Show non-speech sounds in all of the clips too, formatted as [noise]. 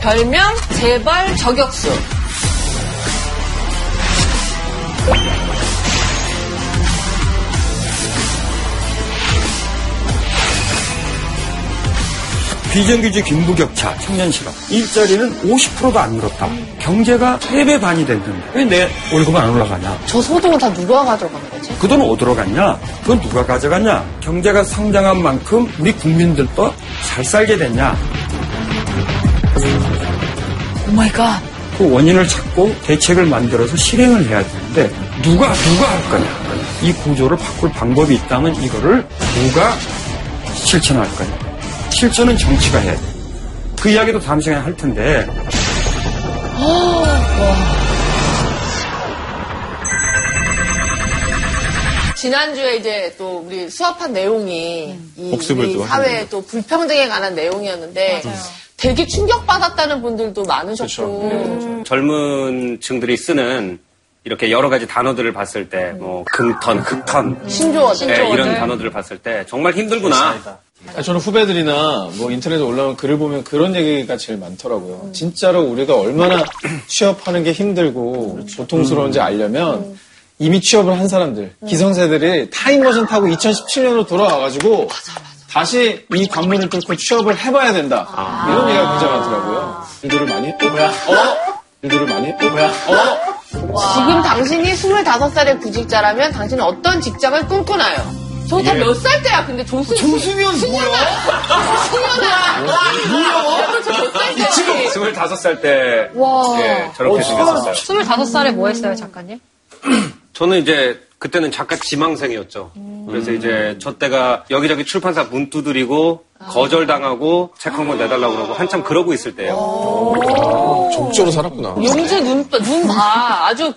별명 재벌 저격수. 비정규직 빈부격차, 청년 실업. 일자리는 50%도 안 늘었다. 경제가 3배 반이 됐는데 왜 내 월급은 안 올라가냐? 저 소득은 다 누가 가져간 거지? 그돈 어디로 갔냐? 그건 누가 가져갔냐? 경제가 성장한 만큼 우리 국민들도 잘 살게 됐냐? Oh my god. 그 원인을 찾고 대책을 만들어서 실행을 해야 되는데 누가 누가 할 거냐? 이 구조를 바꿀 방법이 있다면 이거를 누가 실천할 거냐? 실천은 정치가 해야 돼. 그 이야기도 다음 시간에 할 텐데 지난주에 이제 또 우리 수업한 내용이 이 복습을 우리 또 사회의 또 불평등에 관한 내용이었는데 되게 충격받았다는 분들도 많으셨고. 젊은 층들이 쓰는 이렇게 여러 가지 단어들을 봤을 때, 뭐, 금턴, 흑턴, 신조어들. 네, 이런 단어들을 봤을 때 정말 힘들구나. 아, 저는 후배들이나 뭐 인터넷에 올라온 글을 보면 그런 얘기가 제일 많더라고요. 진짜로 우리가 얼마나 [clears throat] 취업하는 게 힘들고 고통스러운지 알려면 이미 취업을 한 사람들, 기성세들이 타임머신 타고 2017년으로 돌아와가지고 다시 이 관문을 뚫고 취업을 해봐야 된다. 이런 얘기가 굉장히 많더라고요. 일들을 많이? 뭐야? 어? 일들을 많이? 뭐야? 어? 지금 당신이 25살의 구직자라면 당신은 어떤 직장을 꿈꾸나요? 저다몇 살 때야, 근데 조수, 조수면 뭐야? 승현아. 뭐야? 저몇살 때야? 지금 25살 때, 와. 예, 저렇게 생겼었어요. 25살에 뭐 했어요, 작가님? 저는 이제 그때는 작가 지망생이었죠. 그래서 이제 저 때가 여기저기 출판사 문 두드리고 거절당하고 책 한 권 내달라고 그러고 한참 그러고 있을 때예요. 적적으로 살았구나. 용재 눈, 봐- 눈 봐. 아주.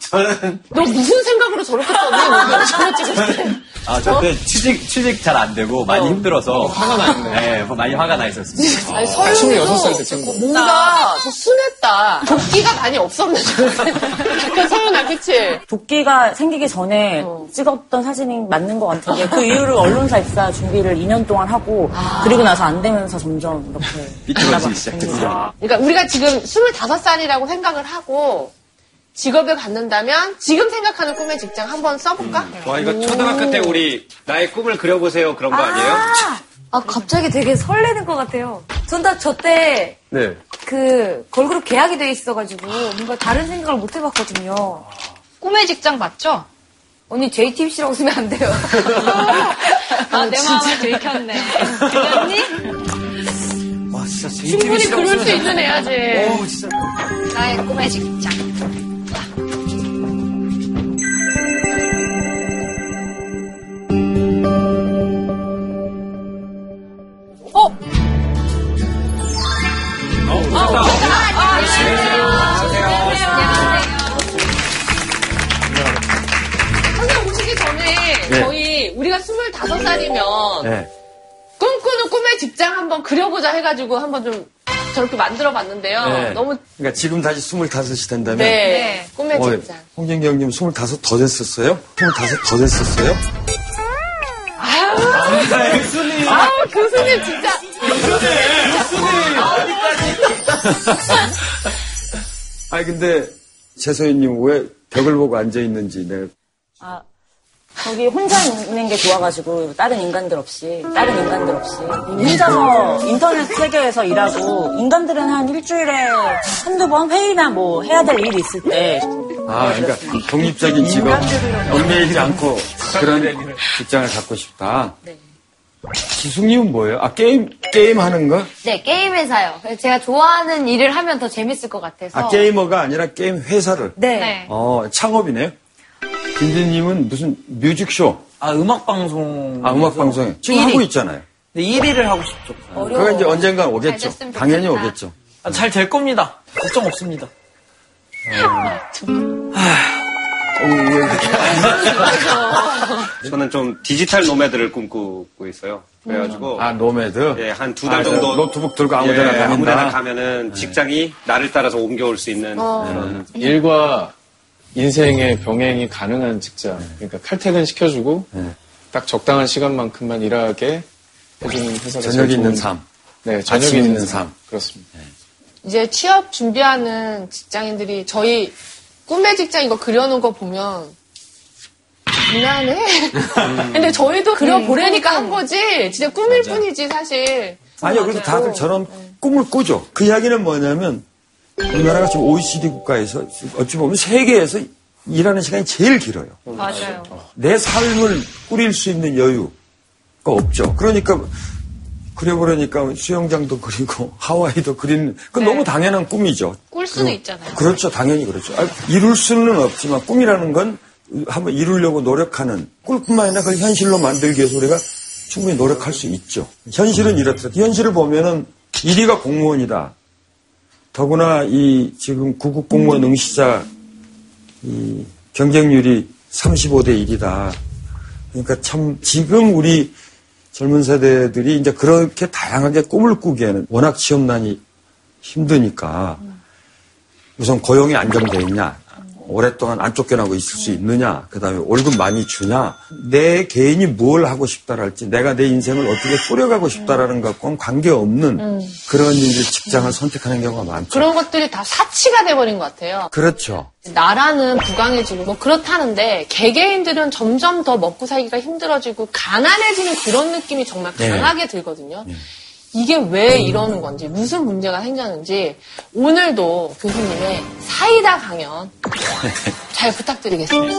너 무슨 생각으로 저렇게 썼니? 찍었을 때. 아, 저 그때 취직, 취직 잘 안 되고 많이 힘들어서. 화가 나 있네. 네, 뭐 많이 화가 나 있었어요. 아니, 아, 설명도 26살 때 친구. 뭔가 더 순했다. 도끼가 많이 없었네. 약간 서연아, 그치? 도끼가 생기기 전에 어. 찍었던 사진이 맞는 것 같은데 그 이후로 언론사 입사 준비를 2년 동안 하고 그리고 나서 안 되면서 점점 이렇게 삐뚤어지기 시작했어요. 그러니까 우리가 지금 25살이라고 생각을 하고 직업을 갖는다면 지금 생각하는 꿈의 직장 한번 써볼까? 와, 이거 초등학교 때 우리 나의 꿈을 그려보세요 그런 거 아니에요? 아, 갑자기 되게 설레는 것 같아요. 전 다 저 때, 네. 그, 걸그룹 계약이 돼 있어가지고, 뭔가 다른 생각을 못 해봤거든요. 꿈의 직장 맞죠? 언니 JTBC라고 쓰면 안 돼요. [laughs] 아, 내 마음을 들켰네. 들렸니? 와, 진짜 충분히 그럴 수 있는 애야지. 오, 진짜. 나의 꿈의 직장. 25살이면 네. 꿈꾸는 꿈의 직장 한번 그려보자 해가지고 한번 좀 저렇게 만들어 봤는데요. 네. 너무 그러니까 지금 다시 25이 된다면 네, 꿈의 어, 직장. 홍진기 형님 25더 됐었어요? 25더 됐었어요? 아 교수님 진짜 아니 근데 최소연님 왜 벽을 보고 앉아 있는지 내가 아, 거기 혼자 있는 게 좋아가지고 다른 인간들 없이 다른 인간들 없이 혼자서 인터넷 세계에서 일하고 인간들은 한 일주일에 한두 번 회의나 뭐 해야 될 일이 있을 때 아 그러니까 독립적인 직업 얽매이지 않고 그런 직장을 갖고 싶다. 지숙님은 뭐예요? 아 게임 게임 하는 거? 네, 게임 회사요. 제가 좋아하는 일을 하면 더 재밌을 것 같아서. 아 게이머가 아니라 게임 회사를. 네. 어 창업이네요. 김진님은 무슨 뮤직쇼? 아, 음악방송. 아 음악 방송에 지금 일위. 하고 있잖아요. 네, 1위를 하고 싶죠. 그거 이제 언젠간 오겠죠. 됐으면 당연히 좋겠다. 오겠죠. 아, 잘 될 겁니다. 걱정 없습니다. [laughs] 저는 좀 digital nomad를 꿈꾸고 있어요. 그래가지고 아 nomad. 예, 한 두 달 아, 저 정도 노트북 들고 아무데나 예, 다닌다. 아무데나 가면은 직장이 나를 따라서 옮겨올 수 있는 어. 그런 일과 인생의 병행이 가능한 직장. 그러니까 칼퇴근 시켜주고 네. 딱 적당한 시간만큼만 일하게 해주는 회사가 저녁이 있는 삶. 네, 저녁이 있는 삶. 삶. 그렇습니다. 이제 취업 준비하는 직장인들이 저희 꿈의 직장 이거 그려놓은 거 보면 미안해. [laughs] 근데 저희도 그려보려니까 한 거지. 진짜 꿈일 뿐이지 사실. 아니요, 그래서. 다들 저런 꿈을 꾸죠. 그 이야기는 뭐냐면 우리나라가 지금 OECD 국가에서 어찌 보면 세계에서 일하는 시간이 제일 길어요. 맞아요. 내 삶을 꾸릴 수 있는 여유가 없죠. 그러니까 그려보려니까 수영장도 그리고 [laughs] 하와이도 그리는 그건 너무 당연한 꿈이죠. 꿀 수는 있잖아요. 그렇죠. 당연히 그렇죠. 아, 이룰 수는 없지만 꿈이라는 건 한번 이루려고 노력하는 꿈뿐만 아니라 그걸 현실로 만들기 위해서 우리가 충분히 노력할 수 있죠. 현실은 이렇다. 현실을 보면은 1위가 공무원이다. 더구나 이 지금 구급 공무원 응시자 이 경쟁률이 35대 1이다. 그러니까 참 지금 우리 젊은 세대들이 이제 그렇게 다양하게 꿈을 꾸기에는 워낙 취업난이 힘드니까 우선 고용이 안정돼 있냐, 오랫동안 안 쫓겨나고 있을 수 있느냐, 그 다음에 월급 많이 주냐, 내 개인이 뭘 하고 싶다랄지, 내가 내 인생을 어떻게 꾸려가고 싶다라는 것과는 관계없는 그런 이제 직장을 선택하는 경우가 많죠. 그런 것들이 다 사치가 돼버린 것 같아요. 그렇죠. 나라는 부강해지고 뭐 그렇다는데 개개인들은 점점 더 먹고 살기가 힘들어지고 가난해지는 그런 느낌이 정말 네. 강하게 들거든요. 이게 왜 이러는 건지 무슨 문제가 생겼는지 오늘도 교수님의 사이다 강연 [laughs] 잘 부탁드리겠습니다.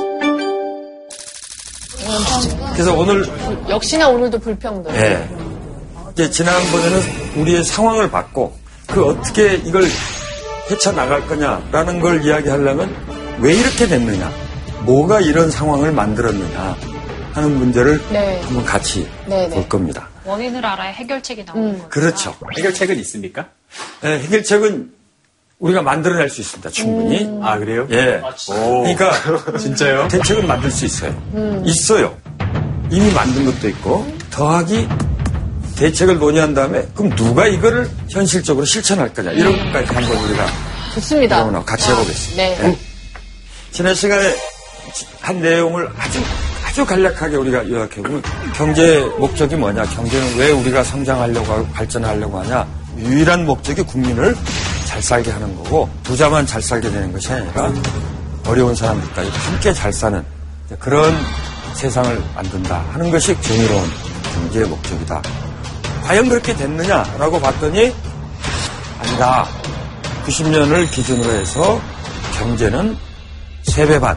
그래서 오늘 역시나 오늘도 불평등. 예. 이제 지난번에는 우리의 상황을 봤고 그 어떻게 이걸 헤쳐나갈 거냐라는 걸 이야기하려면 왜 이렇게 됐느냐, 뭐가 이런 상황을 만들었느냐 하는 문제를 네. 한번 같이 네, 네. 볼 겁니다. 원인을 알아야 해결책이 나오는 음. 거예요. 그렇죠. 해결책은 있습니까? 예, 해결책은 우리가 만들어낼 수 있습니다. 충분히. 음. 아, 그래요? 예. 오. 그러니까 [laughs] 진짜요? 대책은 만들 수 있어요. 음. 있어요. 이미 만든 것도 있고 더하기 대책을 논의한 다음에 그럼 누가 이거를 현실적으로 실천할 거냐 이런 것까지 한번 우리가 좋습니다. 같이 해보겠습니다. 네. 예. 지난 시간에 한 내용을 아주 아주 간략하게 우리가 요약해보면 경제 목적이 뭐냐, 경제는 왜 우리가 성장하려고 하고 발전하려고 하냐, 유일한 목적이 국민을 잘 살게 하는 거고 부자만 잘 살게 되는 것이 아니라 어려운 사람들까지 함께 잘 사는 그런 세상을 만든다 하는 것이 정의로운 경제의 목적이다. 과연 그렇게 됐느냐라고 봤더니 아니다. 90년을 기준으로 해서 경제는 3배 반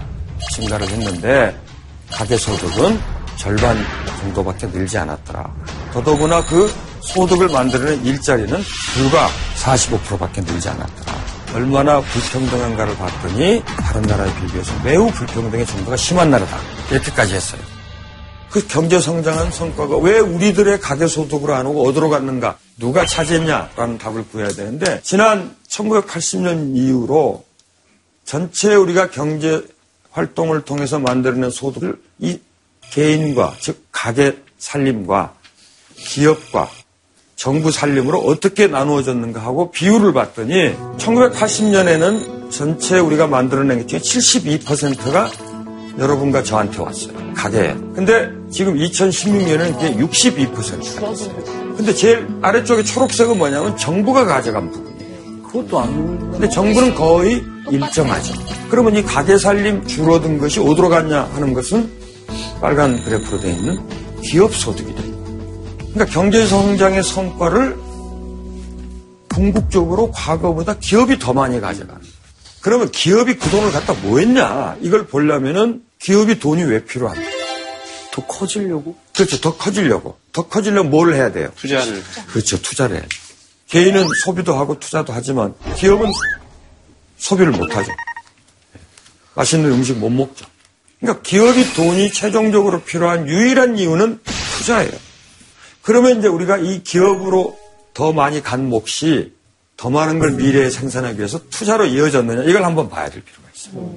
증가를 했는데 가계소득은 절반 정도밖에 늘지 않았더라. 더더구나 그 소득을 만들어낸 일자리는 불과 45%밖에 늘지 않았더라. 얼마나 불평등한가를 봤더니 다른 나라에 비교해서 매우 불평등의 정도가 심한 나라다. 이렇게까지 했어요. 그 경제 성장한 성과가 왜 우리들의 가계 소득으로 안 오고 어디로 갔는가? 누가 차지했냐라는 답을 구해야 되는데 지난 1980년 이후로 전체 우리가 경제 활동을 통해서 만들어낸 소득을 이 개인과 즉 가계 살림과 기업과 정부 살림으로 어떻게 나누어졌는가 하고 비율을 봤더니 1980년에는 전체 우리가 만들어낸 것 중에 72%가 여러분과 저한테 왔어요. 가게에. 근데 지금 2016년에는 이게 62%가 근데 제일 아래쪽에 초록색은 뭐냐면 정부가 가져간 부분이에요. 그것도 안. 근데 정부는 거의 일정하죠. 그러면 이 가계 살림 줄어든 것이 어디로 갔냐 하는 것은 빨간 그래프로 되어 있는 기업 소득이 돼요. 그러니까 경제 성장의 성과를 궁극적으로 과거보다 기업이 더 많이 가져가는. 그러면 기업이 그 돈을 갖다 뭐 했냐? 이걸 보려면은 기업이 돈이 왜 필요합니까? 더 커지려고? 그렇죠. 더 커지려고. 더 커지려면 뭘 해야 돼요? 투자를. 그렇죠. 투자를 해야죠. 개인은 소비도 하고 투자도 하지만 기업은 소비를 못 하죠. 맛있는 음식 못 먹죠. 그러니까 기업이 돈이 최종적으로 필요한 유일한 이유는 투자예요. 그러면 이제 우리가 이 기업으로 더 많이 간 몫이 더 많은 걸 미래에 생산하기 위해서 투자로 이어졌느냐 이걸 한번 봐야 될 필요가 있어요.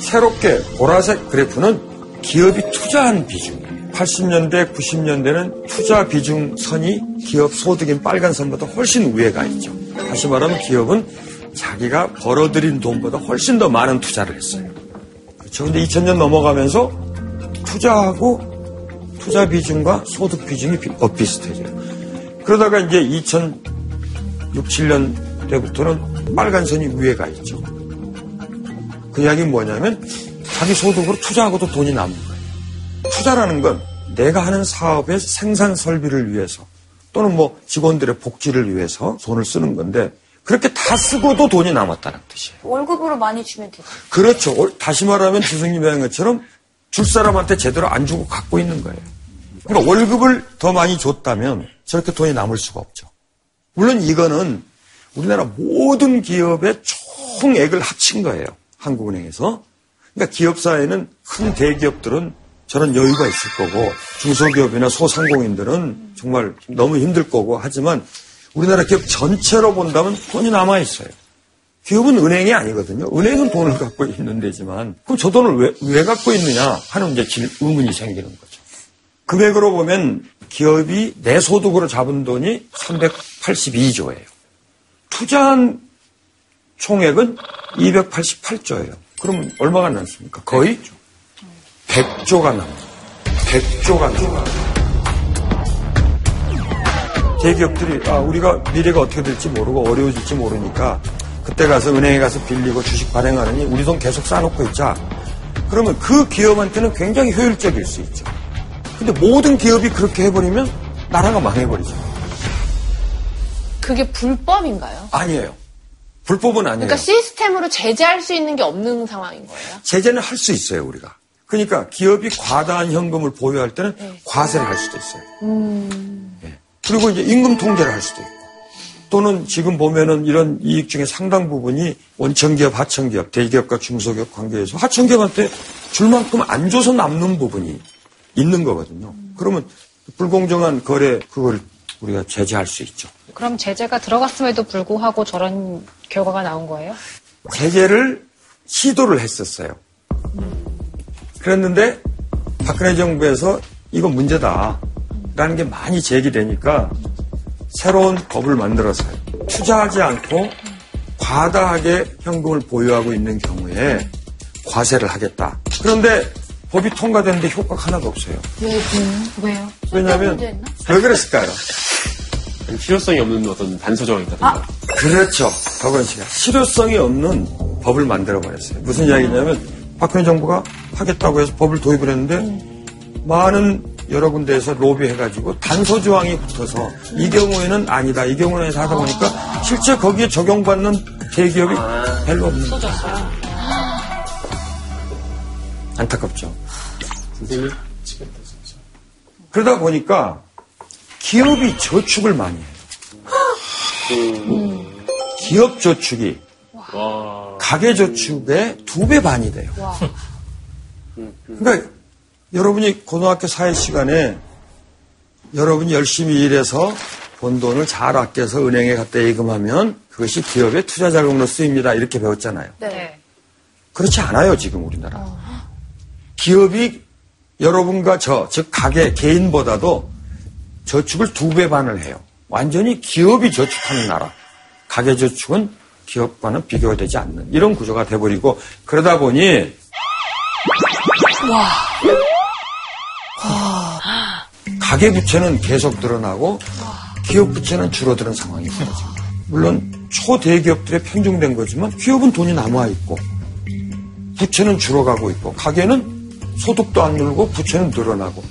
새롭게 보라색 그래프는 기업이 투자한 비중이에요. 80년대, 90년대는 투자 비중 선이 기업 소득인 빨간 선보다 훨씬 위에 가 있죠. 다시 말하면 기업은 자기가 벌어들인 돈보다 훨씬 더 많은 투자를 했어요. 그렇죠. 근데 2000년 넘어가면서 투자하고 투자 비중과 소득 비중이 비- 엇비슷해져요. 그러다가 이제 2006, 7년 때부터는 빨간 선이 위에 가 있죠. 그 이야기는 뭐냐면 자기 소득으로 투자하고도 돈이 남는 거예요. 투자라는 건 내가 하는 사업의 생산 설비를 위해서 또는 뭐 직원들의 복지를 위해서 돈을 쓰는 건데 그렇게 다 쓰고도 돈이 남았다는 뜻이에요. 월급으로 많이 주면 되죠. 그렇죠. 다시 말하면 주승님 이야기한 것처럼 줄 사람한테 제대로 안 주고 갖고 있는 거예요. 그러니까 월급을 더 많이 줬다면 저렇게 돈이 남을 수가 없죠. 물론 이거는 우리나라 모든 기업의 총액을 합친 거예요. 한국은행에서. 그러니까 기업사에는 큰 대기업들은 저런 여유가 있을 거고 중소기업이나 소상공인들은 정말 너무 힘들 거고 하지만 우리나라 기업 전체로 본다면 돈이 남아 있어요. 기업은 은행이 아니거든요. 은행은 돈을 갖고 있는 데지만 그럼 저 돈을 왜, 왜 갖고 있느냐 하는 이제 의문이 생기는 거죠. 금액으로 보면 기업이 내 소득으로 잡은 돈이 382조예요. 투자한 총액은 288조예요. 그러면 얼마가 남습니까? 거의 100조가 남니다. 100조가 남니다. 대기업들이 아, 우리가 미래가 어떻게 될지 모르고 어려워질지 모르니까 그때 가서 은행에 가서 빌리고 주식 발행하느니 우리 돈 계속 쌓아놓고 있자. 그러면 그 기업한테는 굉장히 효율적일 수 있죠. 근데 모든 기업이 그렇게 해버리면 나라가 망해버리죠. 그게 불법인가요? 아니에요. 불법은 아니에요. 그러니까 시스템으로 제재할 수 있는 게 없는 상황인 거예요. 제재는 할 수 있어요, 우리가. 그러니까 기업이 과다한 현금을 보유할 때는 네. 과세를 할 수도 있어요. 음... 네. 그리고 이제 임금 통제를 할 수도 있고. 또는 지금 보면은 이런 이익 중에 상당 부분이 원청기업, 하청기업, 대기업과 중소기업 관계에서 하청기업한테 줄 만큼 안 줘서 남는 부분이 있는 거거든요. 그러면 불공정한 거래 그걸 우리가 제재할 수 있죠. 그럼 제재가 들어갔음에도 불구하고 저런 결과가 나온 거예요? 제재를 시도를 했었어요. 그랬는데 박근혜 정부에서 이건 문제다 라는 게 많이 제기되니까 새로운 법을 만들었어요. 투자하지 않고 과다하게 현금을 보유하고 있는 경우에 과세를 하겠다. 그런데 법이 통과됐는데 효과가 하나도 없어요. 왜, 왜요? 왜냐하면 왜 그랬을까요? 실효성이 없는 어떤 단서정이 있다든가. 아, 그렇죠. 박원 씨가 실효성이 없는 법을 만들어 버렸어요. 무슨 이야기냐면 박근혜 정부가 하겠다고 해서 법을 도입을 했는데 음. 많은 여러 군데에서 로비해가지고 단서 조항이 붙어서 이 경우에는 아니다, 이 경우에는 하다 보니까 실제 거기에 적용받는 대기업이 별로 없는 거죠. 안타깝죠. 그러다 보니까 기업이 저축을 많이 해요. 음. 기업 저축이 가계 저축의 두 배 반이 돼요. 그러니까 여러분이 고등학교 사회 시간에 여러분이 열심히 일해서 번 돈을 잘 아껴서 은행에 갖다 예금하면 그것이 기업의 투자 자금으로 쓰입니다. 이렇게 배웠잖아요. 네. 그렇지 않아요, 지금 우리나라. 어. 기업이 여러분과 저, 즉 가게 개인보다도 저축을 두 배 반을 해요. 완전히 기업이 저축하는 나라. 가계 저축은 기업과는 비교가 되지 않는 이런 구조가 돼버리고 그러다 보니 와. 가계 부채는 계속 늘어나고 기업 부채는 줄어드는 상황이 벌어집니다. 물론 초대기업들의 편중된 거지만 기업은 돈이 남아 있고 부채는 줄어가고 있고 가계는 소득도 안 늘고 부채는 늘어나고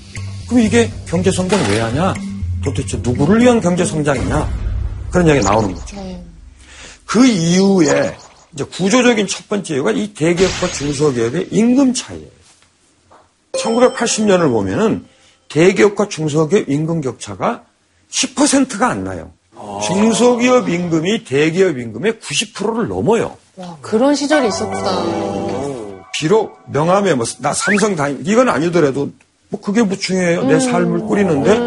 그럼 이게 경제 성장 왜 하냐? 도대체 누구를 위한 경제 성장이냐? 그런 이야기 나오는 거죠. 네. 그 이후에 이제 구조적인 첫 번째 이유가 이 대기업과 중소기업의 임금 차이예요. 1980년을 보면은 대기업과 중소기업 임금 격차가 10%가 안 나요. 중소기업 임금이 대기업 임금의 90%를 넘어요. 와, 그런 시절이 있었구나. 비록 명함에 뭐 나 삼성 다니 이건 아니더라도 뭐 그게 뭐 중요해요. 내 음. 삶을 꾸리는데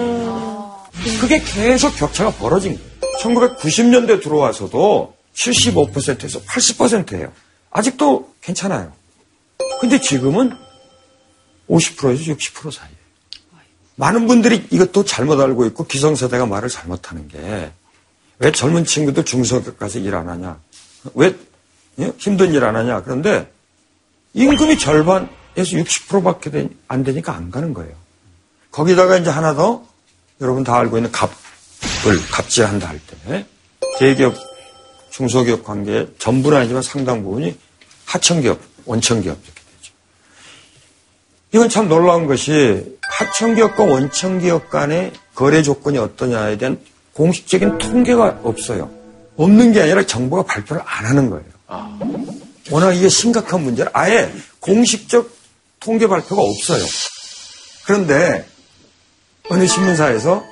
그게 계속 격차가 벌어진 거예요. 1990년대 들어와서도 75%에서 80%예요. 아직도 괜찮아요. 근데 지금은 50%에서 60% 사이에요. 많은 분들이 이것도 잘못 알고 있고 기성세대가 말을 잘못하는 게 왜 젊은 친구들 중소기업 가서 일 안 하냐? 왜 예? 힘든 일 안 하냐? 그런데 임금이 절반에서 60%밖에 안 되니까 안 가는 거예요. 거기다가 이제 하나 더 여러분 다 알고 있는 값을 갑질한다 할 때 대기업 중소기업 관계 전부는 아니지만 상당 부분이 하청기업, 원청기업 이렇게 되죠. 이건 참 놀라운 것이 하청기업과 원청기업 간의 거래 조건이 어떠냐에 대한 공식적인 통계가 없어요. 없는 게 아니라 정부가 발표를 안 하는 거예요. 워낙 이게 심각한 문제라 아예 공식적 통계 발표가 없어요. 그런데 어느 신문사에서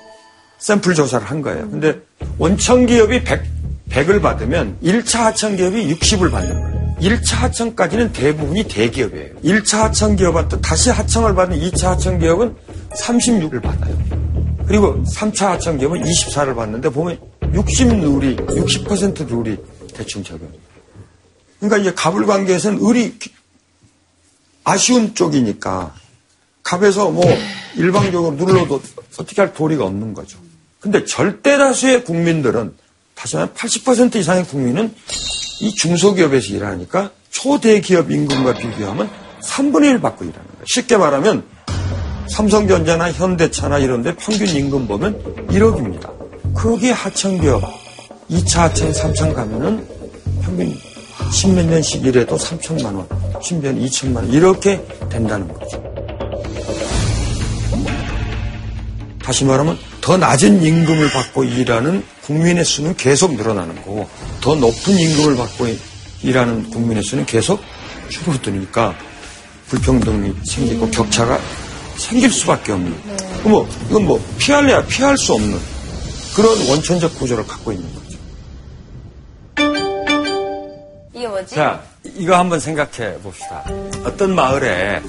샘플 조사를 한 거예요. 근데 원청기업이 100, 100을 받으면 1차 하청기업이 60을 받는 거예요. 1차 하청까지는 대부분이 대기업이에요. 1차 하청 기업한테 다시 하청을 받는 2차 하청 기업은 36을 받아요. 그리고 3차 하청 기업은 24를 받는데 보면 60 룰이, 60% 룰이 대충 적용해요. 그러니까 이제 갑을 관계에서는 을이 아쉬운 쪽이니까 갑에서 뭐 일방적으로 눌러도 어떻게 할 도리가 없는 거죠. 근데 절대 다수의 국민들은 다시 말하면 80% 이상의 국민은 이 중소기업에서 일하니까 초대기업 임금과 비교하면 3분의 1 받고 일하는 거예요. 쉽게 말하면 삼성전자나 현대차나 이런 데 평균 임금 보면 1억입니다. 거기에 하청기업 2차 하청, 3차 가면은 평균 십몇 년씩 일해도 3천만 원, 심지어는 2천만 원 이렇게 된다는 거죠. 다시 말하면 더 낮은 임금을 받고 일하는 국민의 수는 계속 늘어나는 거고 더 높은 임금을 받고 일하는 국민의 수는 계속 줄어드니까 불평등이 생기고 격차가 생길 수밖에 없는. 뭐 이건 뭐 피할래야 피할 수 없는 그런 원천적 구조를 갖고 있는 거죠. 이게 뭐지? 자, 이거 한번 생각해 봅시다. 어떤 마을에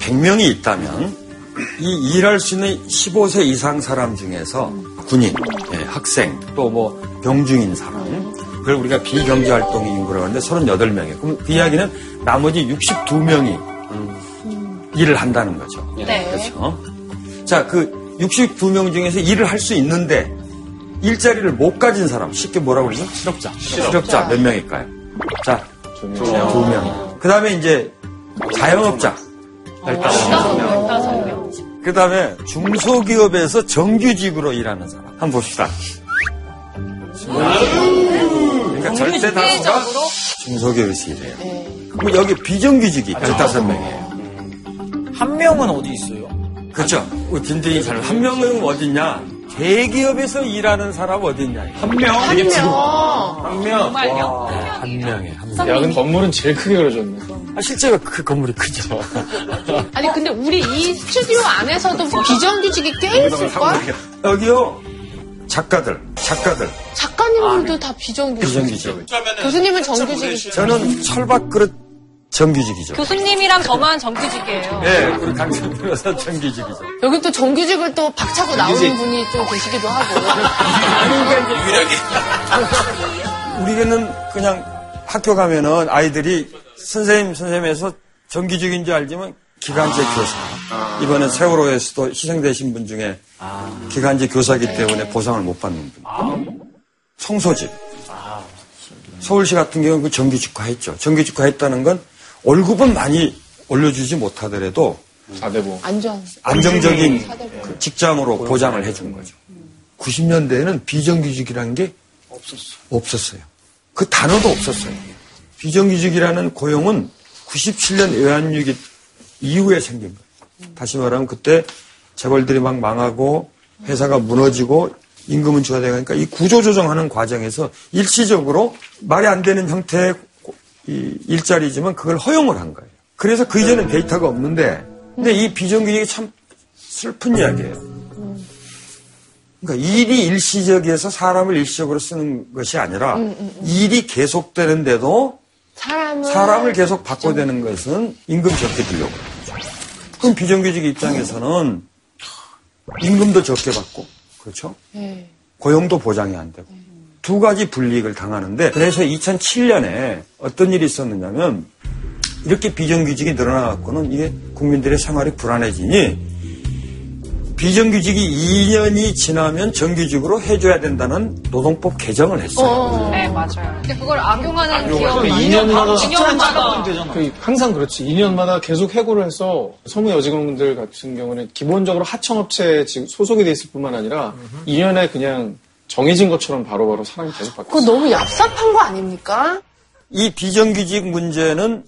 100명이 있다면 이 일할 수 있는 15세 이상 사람 중에서 군인, 예, 학생, 또 뭐 병중인 사람, 그걸 우리가 비경제 활동 인구라고 하는데 38명이에요. 그럼 그 이야기는 나머지 62명이 일을 한다는 거죠. 네. 그렇죠. 자, 그 62명 중에서 일을 할 수 있는데 일자리를 못 가진 사람, 쉽게 뭐라고 그러죠? 실업자. 실업자 몇 명일까요? 자, 두 명. 그 다음에 이제 자영업자. 열다섯 명. 그 다음에 중소기업에서 정규직으로 일하는 사람. 한번 봅시다. 그러니까 절대 다수가 중소기업에서 일해요. 그럼 여기 비정규직이 15명이에요. 한 명은 어디 있어요? 그렇죠. 우리 사람. 한 명은 어딨냐? 대기업에서 일하는 사람 어딨냐? 한 명? 한 명. 한 명. 한 명에 한 명. 야, 근데 건물은 제일 크게 그려졌네. 아, 실제가 그 건물이 크죠. [laughs] 아니 근데 우리 이 스튜디오 안에서도 비정규직이 꽤 있을걸? 여기요. 작가들, 작가들. 작가님들도 다 비정규직. 비정규직. 교수님은 정규직이시죠. 저는 철밥 그릇 정규직이죠. 교수님이랑 저만 정규직이에요. 예, 우리 강선 변호사 정규직이죠. 여기 또 정규직을 또 박차고 나오는 분이 좀 계시기도 하고. 우리는 그냥 학교 가면은 아이들이 선생님, 선생님에서 정규직인 줄 알지만 기간제 교사. 이번에 세월호에서도 희생되신 분 중에 기간제 교사기 때문에 보상을 못 받는 분. 성소집. 서울시 같은 경우는 그 정규직화 했죠. 정규직화 했다는 건 월급은 많이 올려주지 못하더라도 4대보. 안전. 안정적인 사대보. 그 직장으로 보장을 해준 거죠. 90년대에는 비정규직이라는 게 없었어요. 그 단어도 없었어요. 비정규직이라는 고용은 97년 외환위기 이후에 생긴 거예요. 다시 말하면 그때 재벌들이 막 망하고 회사가 무너지고 임금은 줄어들니까 이 구조조정하는 과정에서 일시적으로 말이 안 되는 형태의 이 일자리지만 그걸 허용을 한 거예요. 그래서 그 이전엔 데이터가 없는데 근데 이 비정규직이 참 슬픈 이야기예요. 그러니까 일이 일시적이어서 사람을 일시적으로 쓰는 것이 아니라 일이 계속되는데도 사람을. 사람을 계속 바꿔대는 것은 임금 적게 그러죠. 그럼 비정규직 입장에서는 임금도 적게 받고 그렇죠? 네. 고용도 보장이 안 되고 두 가지 불이익을 당하는데 그래서 2007년에 어떤 일이 있었느냐면 이렇게 비정규직이 늘어나갖고는 이게 국민들의 생활이 불안해지니 비정규직이 2년이 지나면 정규직으로 해줘야 된다는 노동법 개정을 했어요. 네, 맞아요. 근데 그걸 악용하는 기업이 2년마다 2년마다 그 항상 그렇지. 2년마다 계속 해고를 해서 소무 여직원들 같은 경우는 기본적으로 하청업체에 지금 소속이 돼 있을 뿐만 아니라 2년에 그냥 정해진 것처럼 바로바로 사람이 계속 바뀌었어요. 그거 너무 얍삽한 거 아닙니까? 이 비정규직 문제는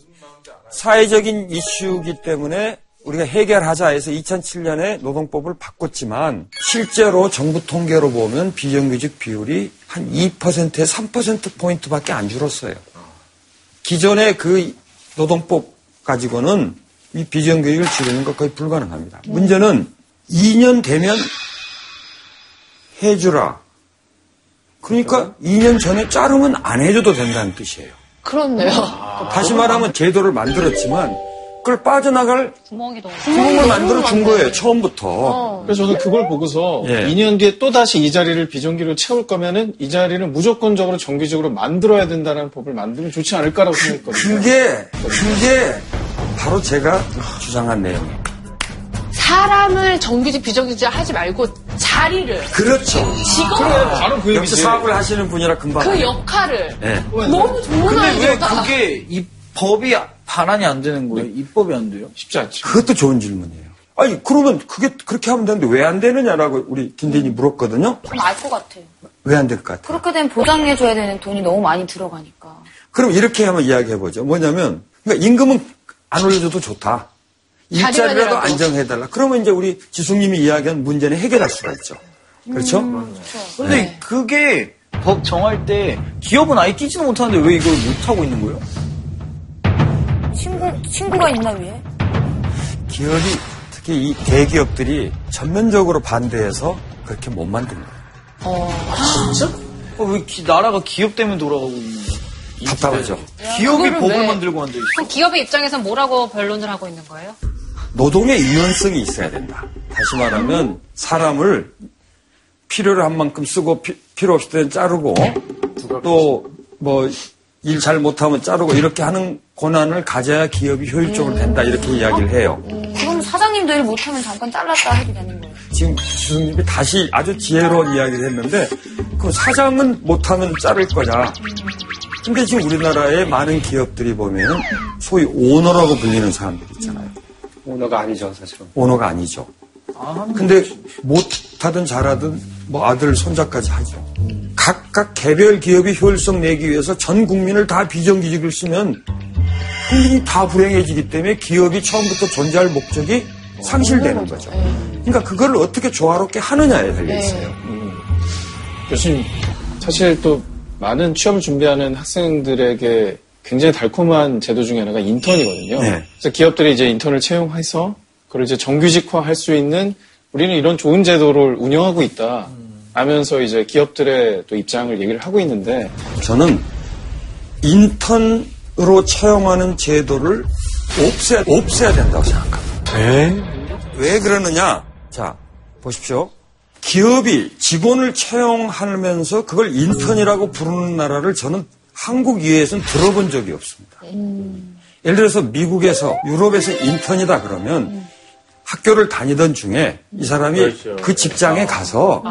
사회적인 이슈이기 때문에 우리가 해결하자 해서 2007년에 노동법을 바꿨지만 실제로 정부 통계로 보면 비정규직 비율이 한 2%에 3%포인트밖에 안 줄었어요. 기존의 그 노동법 가지고는 이 비정규직을 줄이는 것 거의 불가능합니다. 문제는 2년 되면 해주라. 그러니까 2년 전에 자르면 안 해줘도 된다는 뜻이에요. 그렇네요. 다시 말하면 제도를 만들었지만 그걸 빠져나갈 구멍이 너무. 구멍을 만들어 준 거예요. 처음부터. 그래서 저는 그걸 보고서 예. 2년 뒤에 또 다시 이 자리를 비정규로 채울 거면은 이 자리를 무조건적으로 정규직으로 만들어야 된다는 법을 만들면 좋지 않을까라고 생각했거든요. 그게 그게 바로 제가 주장한 내용이에요. 사람을 정규직, 비정규직 하지 말고 자리를, 그렇죠. 직업, 바로 그 역시. 사업을 하시는 분이라 금방. 그. 역할을. 예. 너무 좋은 근데 왜 아이디어다. 그게 이 법이 반환이 안 되는 거예요? 입법이 안 돼요? 쉽지 않죠. 그것도 좋은 질문이에요. 아니 그러면 그게 그렇게 하면 되는데 왜 안 되느냐라고 우리 김대인이 물었거든요. 알 것 같아. 왜 안 될 것 같아요? 그렇게 되면 보장해줘야 되는 돈이 너무 많이 들어가니까. 그럼 이렇게 한번 이야기해 보죠. 뭐냐면 그러니까 임금은 안 올려줘도 좋다. 일자리라도. 안정해달라. 그러면 이제 우리 지숙님이 이야기한 문제는 해결할 수가 있죠. 그렇죠? 근데 그게 법 정할 때 기업은 아예 끼지도 못하는데 왜 이걸 못하고 있는 거예요? 친구, 친구가 있나 위에? 기업이 특히 이 대기업들이 전면적으로 반대해서 그렇게 못 만든 거예요. 어, 왜 기- 나라가 기업 때문에 돌아가고 있는 거예요? 답답하죠. 기업이 법을 왜- 만들고 앉아 있어. 그럼 기업의 입장에서 뭐라고 변론을 하고 있는 거예요? 노동의 유연성이 있어야 된다. 다시 말하면 사람을 필요로 한 만큼 쓰고 피- 필요 없을 때는 자르고 또 뭐 일 잘 못하면 자르고 이렇게 하는 권한을 가져야 기업이 효율적으로 된다 이렇게 이야기를 해요. 그럼 사장님도 일 못하면 잠깐 잘랐다 해도 되는 거예요. 지금 지수님이 다시 아주 지혜로운 이야기를 했는데 그 사장은 못하면 자를 거냐. 근데 지금 우리나라의 많은 기업들이 보면 소위 오너라고 불리는 사람들 있잖아요. 오너가 아니죠, 사실은. 오너가 아니죠. 근데 못하든 잘하든 뭐 아들 손자까지 하죠. 각각 개별 기업이 효율성 내기 위해서 전 국민을 다 비정규직을 쓰면 국민이 다 불행해지기 때문에 기업이 처음부터 존재할 목적이 상실되는 거죠. 그러니까 그걸 어떻게 조화롭게 하느냐에 달려 있어요. 교수님, 사실 또 많은 취업을 준비하는 학생들에게 굉장히 달콤한 제도 중에 하나가 인턴이거든요. 네. 그래서 기업들이 이제 인턴을 채용해서 그걸 이제 정규직화 할 수 있는 우리는 이런 좋은 제도를 운영하고 있다. 하면서 이제 기업들의 또 입장을 얘기를 하고 있는데 저는 인턴으로 채용하는 제도를 없애야, 없애야 된다고 생각합니다. 왜 그러느냐? 자, 보십시오. 기업이 직원을 채용하면서 그걸 인턴이라고 부르는 나라를 저는 한국 이외에서는 들어본 적이 없습니다. 예를 들어서 미국에서, 유럽에서 인턴이다 그러면 학교를 다니던 중에 이 사람이 그 직장에 가서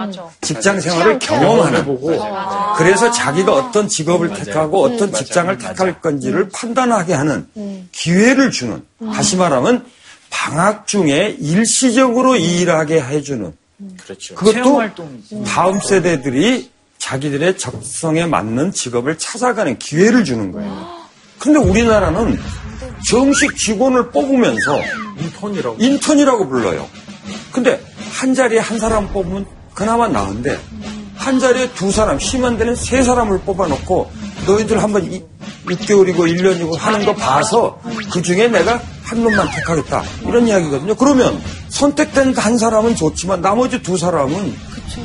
직장 생활을 경험하는 그래서 자기가 어떤 직업을 택하고 어떤 직장을 택할 건지를 판단하게 하는 기회를 주는 다시 말하면 방학 중에 일시적으로 일하게 해주는 그렇죠. 그것도. 다음 세대들이 자기들의 적성에 맞는 직업을 찾아가는 기회를 주는 거예요. 근데 우리나라는 정식 직원을 뽑으면서 인턴이라고 인턴이라고 불러요. 근데 한 자리에 한 사람 뽑으면 그나마 나은데 한 자리에 두 사람, 심한 데는 세 사람을 뽑아놓고 너희들 한번 이- 6개월이고 1년이고 하는 거 봐서 그 중에 내가 한 놈만 택하겠다. 이런 이야기거든요. 그러면 선택된 한 사람은 좋지만 나머지 두 사람은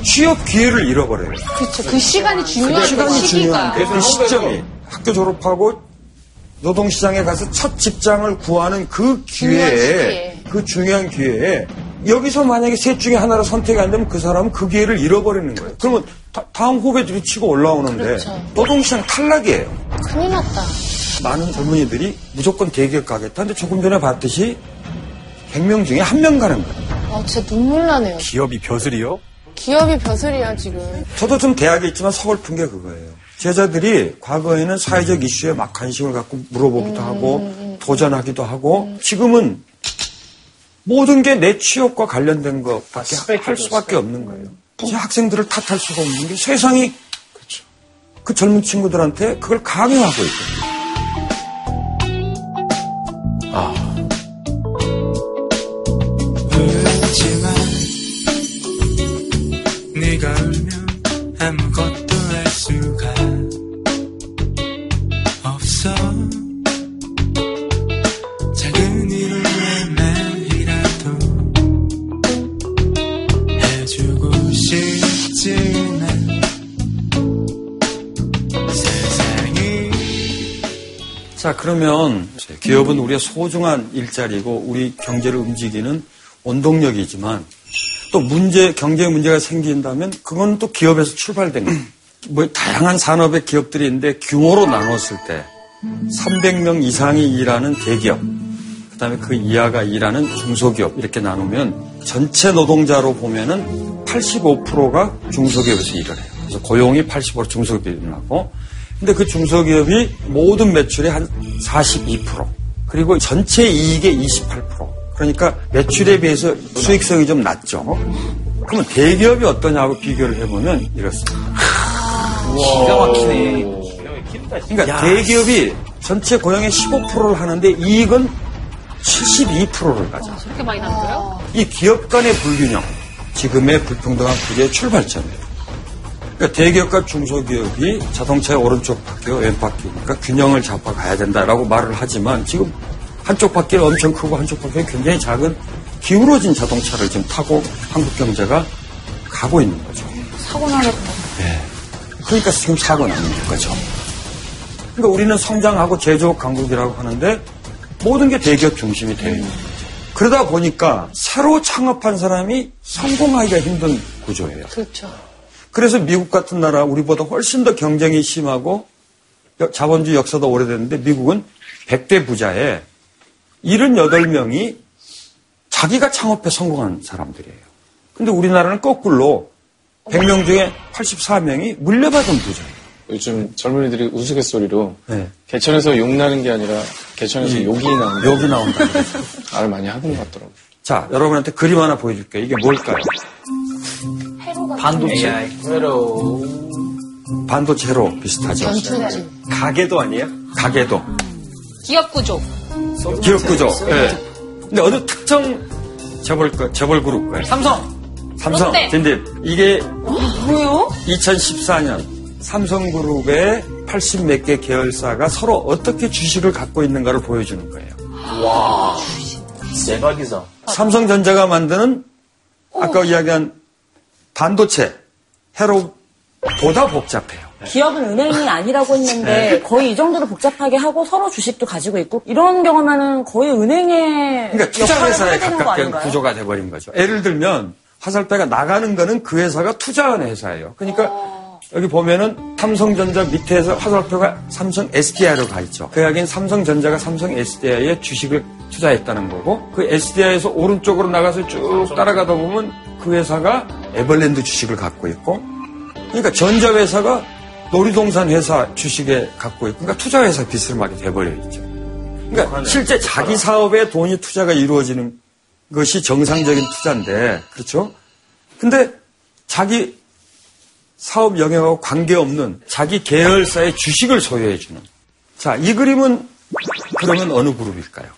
취업 기회를 잃어버려요. 그렇죠. 그 시간이 중요한 그 시간이. 중요한데 그 시점이 학교 졸업하고 노동시장에 가서 첫 직장을 구하는 그 중요한 기회에. 그 중요한 기회에 여기서 만약에 셋 중에 하나를 선택이 안 되면 그 사람은 그 기회를 잃어버리는 거예요. 그러면 다, 음 후배들이 치고 올라오는데 그렇죠. 노동시장 탈락이에요. 큰일 났다. 많은 젊은이들이 무조건 대기업 가겠다. 근데 조금 전에 봤듯이 100명 중에 한 명 가는 거예요. 아, 진짜 눈물 나네요. 기업이 벼슬이요? 기업이 벼슬이야, 지금. 저도 좀 대학에 있지만 서글픈 게 그거예요. 제자들이 과거에는 사회적 이슈에 막 관심을 갖고 물어보기도 하고 도전하기도 하고 지금은 모든 게 내 취업과 관련된 것밖에 할 수밖에 없는 거예요. 이제 학생들을 탓할 수가 없는 게 세상이 그 젊은 친구들한테 그걸 강요하고 있거든요. 울 아무것도 할 수가 없어. 작은 이유의 말이라도 해주고 세상이 자, 그러면 기업은 우리의 소중한 일자리고 우리 경제를 움직이는 원동력이지만 또 문제, 경제 문제가 생긴다면 그건 또 기업에서 출발된 거예요. 뭐 다양한 산업의 기업들이 있는데 규모로 나눴을 때 300명 이상이 일하는 대기업, 그 다음에 그 이하가 일하는 중소기업 이렇게 나누면 전체 노동자로 보면은 85%가 중소기업에서 일을 해요. 그래서 고용이 85% 중소기업이 일어나고 근데 그 중소기업이 모든 매출의 한 42%, 그리고 전체 이익의 28%. 그러니까 매출에 비해서 수익성이 좀 낮죠. 그러면 대기업이 어떠냐고 비교를 해보면 이렇습니다. 기가 막히네. 그러니까 대기업이 전체 고용의 15%를 하는데 이익은 72%를 가져. 그렇게 많이 남겨요? 이 기업 간의 불균형, 지금의 불평등한 구조의 출발점이에요. 그러니까 대기업과 중소기업이 자동차의 오른쪽 바퀴와 왼바퀴, 그러니까 균형을 잡아 가야 된다라고 말을 하지만 지금 한쪽 바퀴는 엄청 크고 한쪽 바퀴는 굉장히 작은 기울어진 자동차를 지금 타고 한국 경제가 가고 있는 거죠. 사고 나겠다. 그러니까 지금 사고 나는 거죠. 그러니까 우리는 성장하고 제조업 강국이라고 하는데 모든 게 대기업 중심이 되어 있는 거죠. 그러다 보니까 새로 창업한 사람이 성공하기가 힘든 구조예요. 그렇죠. 그래서 미국 같은 나라 우리보다 훨씬 더 경쟁이 심하고 여- 자본주의 역사도 오래됐는데 미국은 100대 부자에 78명이 자기가 창업해 성공한 사람들이에요. 근데 우리나라는 거꾸로 100명 중에 84명이 물려받은 부자예요. 요즘 젊은이들이 우스갯소리로 네. 개천에서 욕 나는 게 아니라 개천에서 욕이 나는 여기 나온다. [laughs] 말을 많이 하는 것 같더라고요. 자, 여러분한테 그림 하나 보여줄게요. 이게 뭘까요? 반도체. 반도체로 비슷하죠. 전투지. 가게도 아니에요? 가게도. 기업 구조. 기업 구조. 예. 근데 어느 특정 재벌, 거- 재벌 그룹 거예요. 삼성. 삼성, 롯데. 딘딘. 이게 뭐요? 2014년 삼성그룹의 80 몇 개 계열사가 서로 어떻게 주식을 갖고 있는가를 보여주는 거예요. 대박이다. 삼성전자가 만드는 아까 이야기한 반도체, 해로보다 복잡해요. 기업은 은행이 아니라고 했는데 [laughs] 거의 이 정도로 복잡하게 하고 서로 주식도 가지고 있고 이런 경우면은 거의 은행의 그러니까 투자 역할을 회사에 해야 되는 거 가깝게 아닌가요? 구조가 돼버린 거죠. 예를 들면 화살표가 나가는 거는 그 회사가 투자하는 회사예요. 그러니까 어. 여기 보면은 삼성전자 밑에서 화살표가 삼성 SDI로 가 있죠. 그 이야기는 삼성전자가 삼성 SDI에 주식을 투자했다는 거고 그 SDI에서 오른쪽으로 나가서 쭉 따라가다 보면 그 회사가 에벌랜드 주식을 갖고 있고 그러니까 전자회사가 놀이동산 회사 주식에 갖고 있고 그러니까 투자회사 비스름하게 돼버려 있죠. 그러니까 실제 자기 사업에 돈이 투자가 이루어지는 것이 정상적인 투자인데, 그렇죠? 근데 자기 사업 영역하고 관계없는 자기 계열사의 주식을 소유해주는. 자, 이 그림은 그러면 어느 그룹일까요?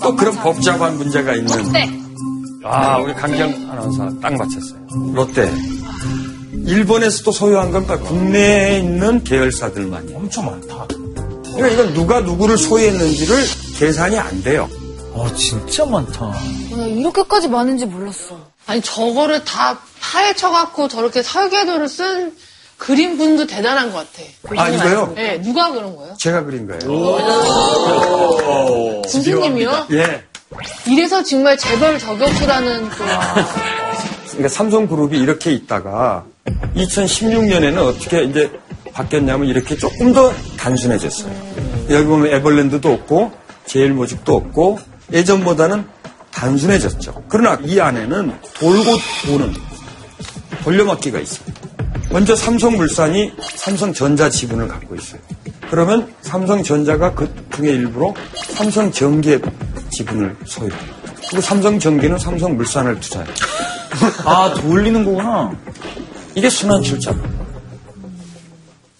또 그런 복잡한 문제가 있는. 롯데. 아, 우리 강경 아나운서 딱 맞췄어요. 롯데. 일본에서도 소유한 건다 국내에 있는 계열사들만이에요. 엄청 많다. 그러니까 이건 누가 누구를 소유했는지를 계산이 안 돼요. 아, 진짜 많다. 나 이렇게까지 많은지 몰랐어. 아니 저거를 다 파헤쳐갖고 저렇게 설계도를 쓴 그림 분도 대단한 것 같아. 아, 이거요? 네, 누가 그런 거예요? 제가 그린 거예요. 군수님이요? 예. 이래서 정말 재벌 저격수라는 그 그러니까 삼성그룹이 이렇게 있다가 2016년에는 어떻게 이제 바뀌었냐면 이렇게 조금 더 단순해졌어요. 여기 보면 에벌랜드도 없고 제일 모직도 없고 예전보다는 단순해졌죠. 그러나 이 안에는 돌고 도는 돌려막기가 있어요. 먼저 삼성물산이 삼성전자 지분을 갖고 있어요. 그러면 삼성전자가 그 중에 일부로 삼성전기의 지분을 소유해요. 그리고 삼성전기는 삼성물산을 투자해요. 아, 돌리는 거구나. 이게 순환 출장.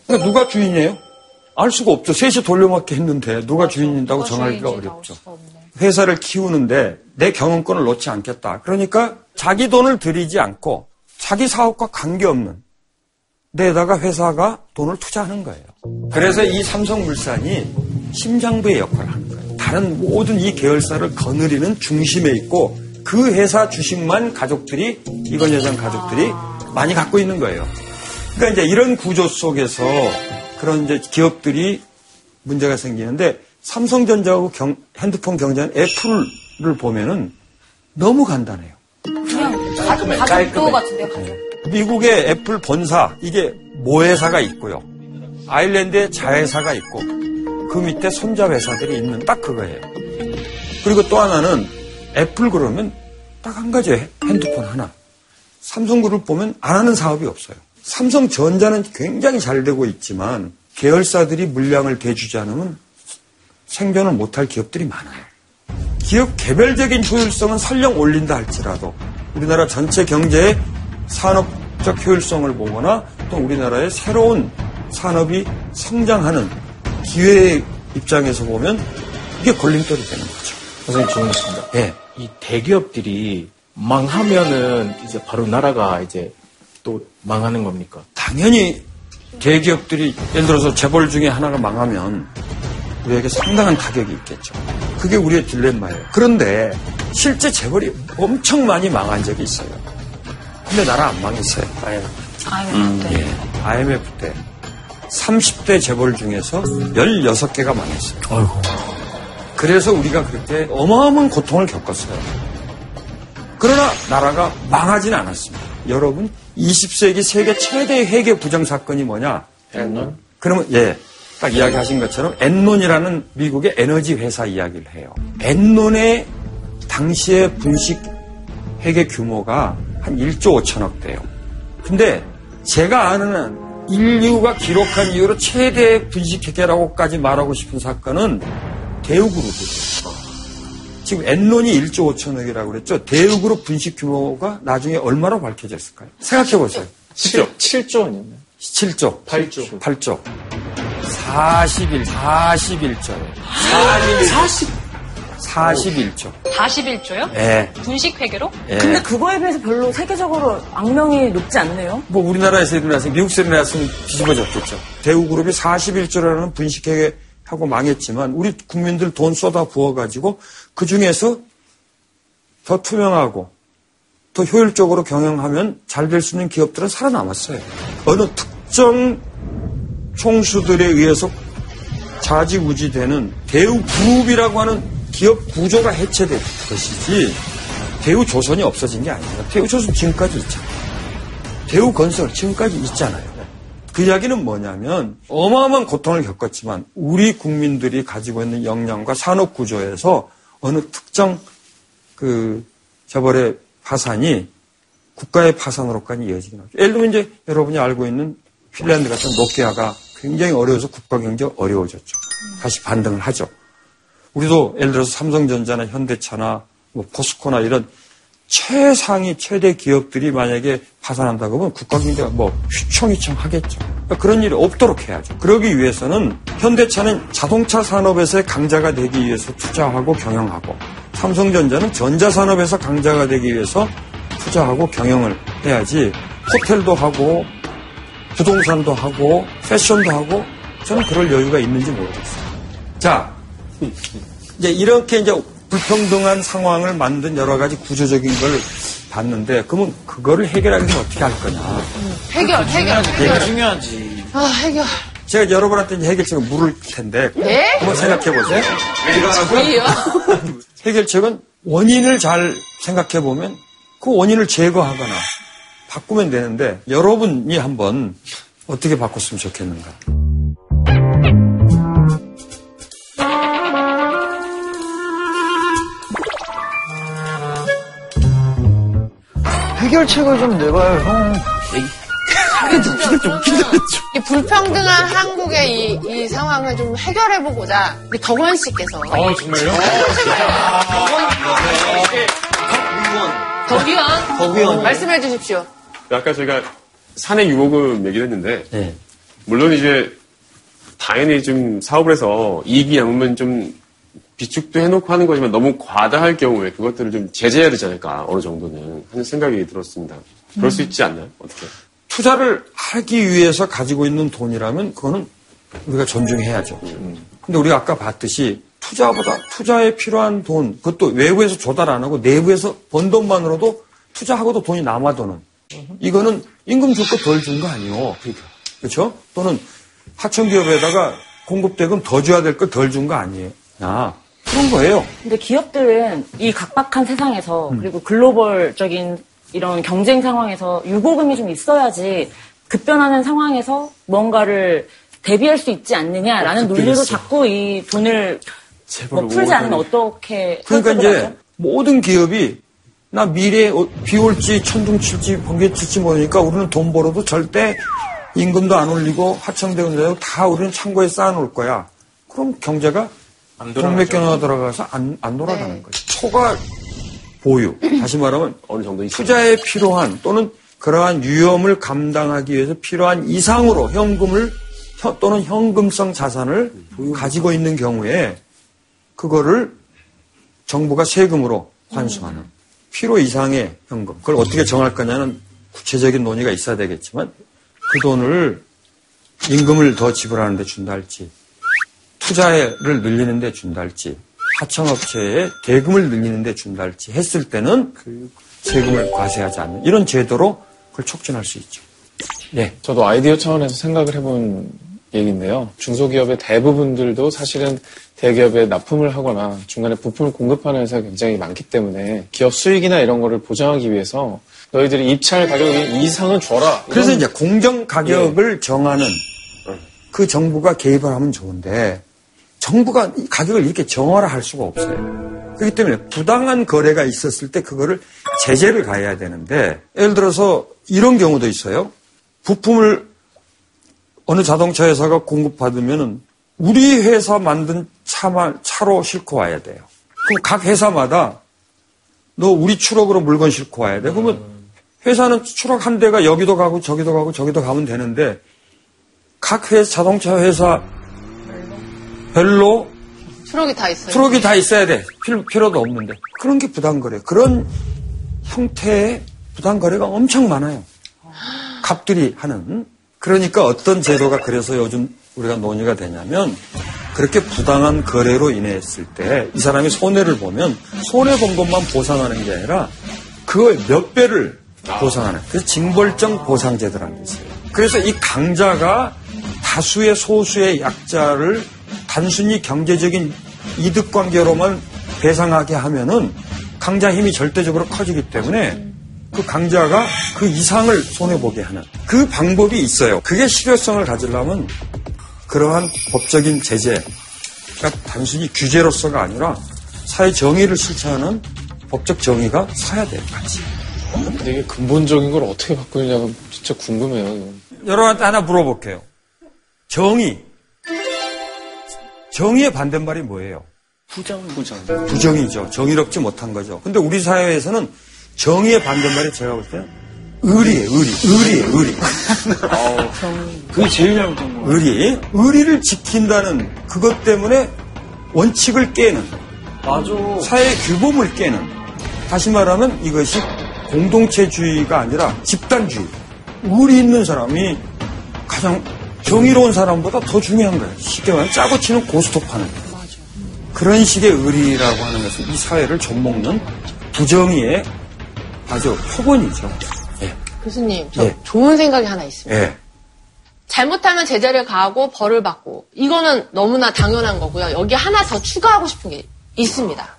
그러니까 누가 주인이에요? 알 수가 없죠. 셋이 돌려막기 했는데 누가 주인인다고 정하기가 어렵죠. 회사를 키우는데 내 경영권을 놓지 않겠다. 그러니까 자기 돈을 들이지 않고 자기 사업과 관계없는 데다가 회사가 돈을 투자하는 거예요. 그래서 이 삼성물산이 심장부의 역할을 하는 거예요. 다른 모든 이 계열사를 거느리는 중심에 있고 그 회사 주식만 가족들이 이건 여장 가족들이 많이 갖고 있는 거예요. 그러니까 이제 이런 구조 속에서 그런 이제 기업들이 문제가 생기는데 삼성전자하고 경- 핸드폰 경쟁하는 애플을 보면은 너무 간단해요. 가족, 가족도 같은데요, 가족. 미국의 애플 본사 이게 모회사가 있고요. 아일랜드에 자회사가 있고 그 밑에 손자 회사들이 있는 딱 그거예요. 그리고 또 하나는 애플 그러면 딱 한 가지예요. 핸드폰 하나. 삼성그룹 보면 안 하는 사업이 없어요. 삼성전자는 굉장히 잘 되고 있지만 계열사들이 물량을 대주지 않으면 생존을 못할 기업들이 많아요. 기업 개별적인 효율성은 설령 올린다 할지라도 우리나라 전체 경제의 산업적 효율성을 보거나 또 우리나라의 새로운 산업이 성장하는 기회의 입장에서 보면 이게 걸림돌이 되는 거죠. 선생님 질문있습니다. 예. 이 대기업들이 망하면은 이제 바로 나라가 이제 또 망하는 겁니까? 당연히 대기업들이 예를 들어서 재벌 중에 하나가 망하면 우리에게 상당한 타격이 있겠죠. 그게 우리의 딜레마예요. 그런데 실제 재벌이 엄청 많이 망한 적이 있어요. 근데 나라 안 망했어요. IMF. 아유, 네. 예, IMF 때 30대 재벌 중에서 16개가 망했어요. 그래서 우리가 그렇게 어마어마한 고통을 겪었어요. 그러나 나라가 망하진 않았습니다. 여러분, 20세기 세계 최대 회계 부정 사건이 뭐냐? 엔론? 그러면 예, 딱 이야기하신 것처럼 엔론이라는 미국의 에너지 회사 이야기를 해요. 엔론의 당시의 분식 회계 규모가 한 1조 5천억 대요. 근데 제가 아는 한 인류가 기록한 이후로 최대 분식 회계라고까지 말하고 싶은 사건은 대우그룹이에요. 지금 엔론이 1조 5천억이라고 그랬죠. 대우그룹 분식 규모가 나중에 얼마로 밝혀졌을까요? 생각해 보세요. 7조. 7조 아니었나요? 7조. 8조. 8조. 41, 41조예요. 40. 41조. 41조요? 예. 분식 회계로? 예. 근데 그거에 비해서 별로 세계적으로 악명이 높지 않네요. 뭐 우리나라에서 일어났으면 미국에서 일어났으면 뒤집어졌겠죠. 대우그룹이 41조라는 분식 회계 하고 망했지만 우리 국민들 돈 쏟아 부어가지고 그 중에서 더 투명하고 더 효율적으로 경영하면 잘 될 수 있는 기업들은 살아남았어요. 어느 특정 총수들에 의해서 좌지우지되는 대우 그룹이라고 하는 기업 구조가 해체된 것이지 대우 조선이 없어진 게 아니에요. 대우 조선 지금까지 있잖아요. 대우 건설 지금까지 있잖아요. 그 이야기는 뭐냐면 어마어마한 고통을 겪었지만 우리 국민들이 가지고 있는 역량과 산업 구조에서 어느 특정 그 재벌의 파산이 국가의 파산으로까지 이어지긴 하죠. 예를 들면 이제 여러분이 알고 있는 핀란드 같은 노키아가 굉장히 어려워서 국가 경제가 어려워졌죠. 다시 반등을 하죠. 우리도 예를 들어서 삼성전자나 현대차나 뭐 포스코나 이런 최상위 최대 기업들이 만약에 파산한다고 하면 국가 경제가 뭐 휘청휘청 하겠죠. 그러니까 그런 일이 없도록 해야죠. 그러기 위해서는 현대차는 자동차 산업에서의 강자가 되기 위해서 투자하고 경영하고 삼성전자는 전자산업에서 강자가 되기 위해서 투자하고 경영을 해야지 호텔도 하고 부동산도 하고 패션도 하고 저는 그럴 여유가 있는지 모르겠어요. 자, 이제 이렇게 이제 불평등한 상황을 만든 여러 가지 구조적인 걸 봤는데 그러면 그거를 해결하기 위해서 어떻게 할 거냐. 해결, 해결. 되게 중요하지. 아, 해결. 제가 여러분한테 이제 해결책을 물을 텐데 네? 한번 생각해 보세요. 왜요? [laughs] 해결책은 원인을 잘 생각해 보면 그 원인을 제거하거나 바꾸면 되는데 여러분이 한번 어떻게 바꿨으면 좋겠는가. 해결책을 좀 내봐요, 형. 이 불평등한 한국의 이, 이 상황을 좀 해결해보고자 우리 덕원 씨께서 어, 정말요? 덕위원, 덕위원. 말씀해 주십시오. 아까 제가 사내 유보금 얘기를 했는데 네. 물론 이제 당연히 좀 사업을 해서 이익이 남으면 좀 비축도 해놓고 하는 거지만 너무 과다할 경우에 그것들을 좀 제재해야 되지 않을까 어느 정도는 하는 생각이 들었습니다. 그럴 수 있지 않나요? 어떻게? 투자를 하기 위해서 가지고 있는 돈이라면 그거는 우리가 존중해야죠. 근데 우리가 아까 봤듯이 투자보다 투자에 필요한 돈, 그것도 외부에서 조달 안 하고 내부에서 번 돈만으로도 투자하고도 돈이 남아도는 이거는 임금 줄 거 덜 준 거 아니에요. 그렇죠? 또는 하청 기업에다가 공급 대금 더 줘야 될 거 덜 준 거 아니에요. 야, 그런 거예요. 근데 기업들은 이 각박한 세상에서 그리고 글로벌적인 이런 경쟁 상황에서 유보금이 좀 있어야지 급변하는 상황에서 뭔가를 대비할 수 있지 않느냐라는 논리로 있어. 자꾸 이 돈을 뭐 풀지 않으면 어떻게 그러니까 이제 하죠? 모든 기업이 나 미래에 어- 비 올지 천둥 칠지 번개 칠지 모르니까 우리는 돈 벌어도 절대 임금도 안 올리고 하청대금도 다 우리는 창고에 쌓아놓을 거야. 그럼 경제가. 동맥경화가 들어가서 안, 안 돌아가는 거지. 초과 보유. 다시 말하면 [laughs] 어느 정도. 투자에 필요한 또는 그러한 위험을 감당하기 위해서 필요한 이상으로 현금을 현- 또는 현금성 자산을 가지고 있는 경우에 그거를 정부가 세금으로 환수하는 필요 이상의 현금. 그걸 어떻게 정할 거냐는 구체적인 논의가 있어야 되겠지만 그 돈을 임금을 더 지불하는 데 준다 할지 투자를 늘리는 데 준다 할지 하청업체에 대금을 늘리는 데 준다 할지 했을 때는 그 세금을 과세하지 않는 이런 제도로 그걸 촉진할 수 있죠. 네. 저도 아이디어 차원에서 생각을 해본 얘기인데요. 중소기업의 대부분들도 사실은 대기업에 납품을 하거나 중간에 부품을 공급하는 회사가 굉장히 많기 때문에 기업 수익이나 이런 거를 보장하기 위해서 너희들이 입찰 가격 이상은 줘라. 그래서 이제 공정 가격을 정하는 그 정부가 개입을 하면 좋은데 정부가 이 가격을 이렇게 정하라 할 수가 없어요. 그렇기 때문에 부당한 거래가 있었을 때 그거를 제재를 가해야 되는데 예를 들어서 이런 경우도 있어요. 부품을 어느 자동차 회사가 공급받으면은 우리 회사 만든 차만 차로 싣고 와야 돼요. 그럼 각 회사마다 너 우리 트럭으로 물건 싣고 와야 돼. 그러면 회사는 트럭 한 대가 여기도 가고 저기도 가고 저기도 가면 되는데 각 회사 자동차 회사 별로 트럭이 다 있어요. 트럭이 다 있어야 돼. 필, 필요 도 없는데. 그런 게 부당거래. 그런 형태의 부당거래가 엄청 많아요. 갑들이 하는. 그러니까 어떤 제도가 그래서 요즘 우리가 논의가 되냐면 그렇게 부당한 거래로 인했을 때 이 사람이 손해를 보면 손해본 것만 보상하는 게 아니라 그걸 몇 배를 보상하는. 그래서 징벌적 보상제도라는 게 있어요. 그래서 이 강자가 다수의 소수의 약자를 단순히 경제적인 이득 관계로만 배상하게 하면은 강자 힘이 절대적으로 커지기 때문에 그 강자가 그 이상을 손해보게 하는 그 방법이 있어요. 그게 실효성을 가지려면 그러한 법적인 제재가 단순히 규제로서가 아니라 사회 정의를 실천하는 법적 정의가 서야 돼요, 같이. 근데 이게 근본적인 걸 어떻게 바꾸느냐가 진짜 궁금해요. 여러분한테 하나 물어볼게요. 정의. 정의의 반대말이 뭐예요? 부정. 부정이죠. 정의롭지 못한 거죠. 근데 우리 사회에서는 정의의 반대말이 제가 볼 때는 의리예요, 의리. 의리예요, 의리. 그게 제일 잘못한 거야. 의리. 의리를 지킨다는 그것 때문에 원칙을 깨는, 맞아. 사회 규범을 깨는. 다시 말하면 이것이 공동체주의가 아니라 집단주의. 의리 있는 사람이 가장 정의로운 사람보다 더 중요한 거예요. 쉽게 말하면 짜고 치는 고스톱 하는. 그런 식의 의리라고 하는 것은 이 사회를 좀먹는 부정의의 아주 표본이죠. 예. 교수님, 저 예. 좋은 생각이 하나 있습니다. 예. 잘못하면 제재를 가하고 벌을 받고 이거는 너무나 당연한 거고요. 여기 하나 더 추가하고 싶은 게 있습니다.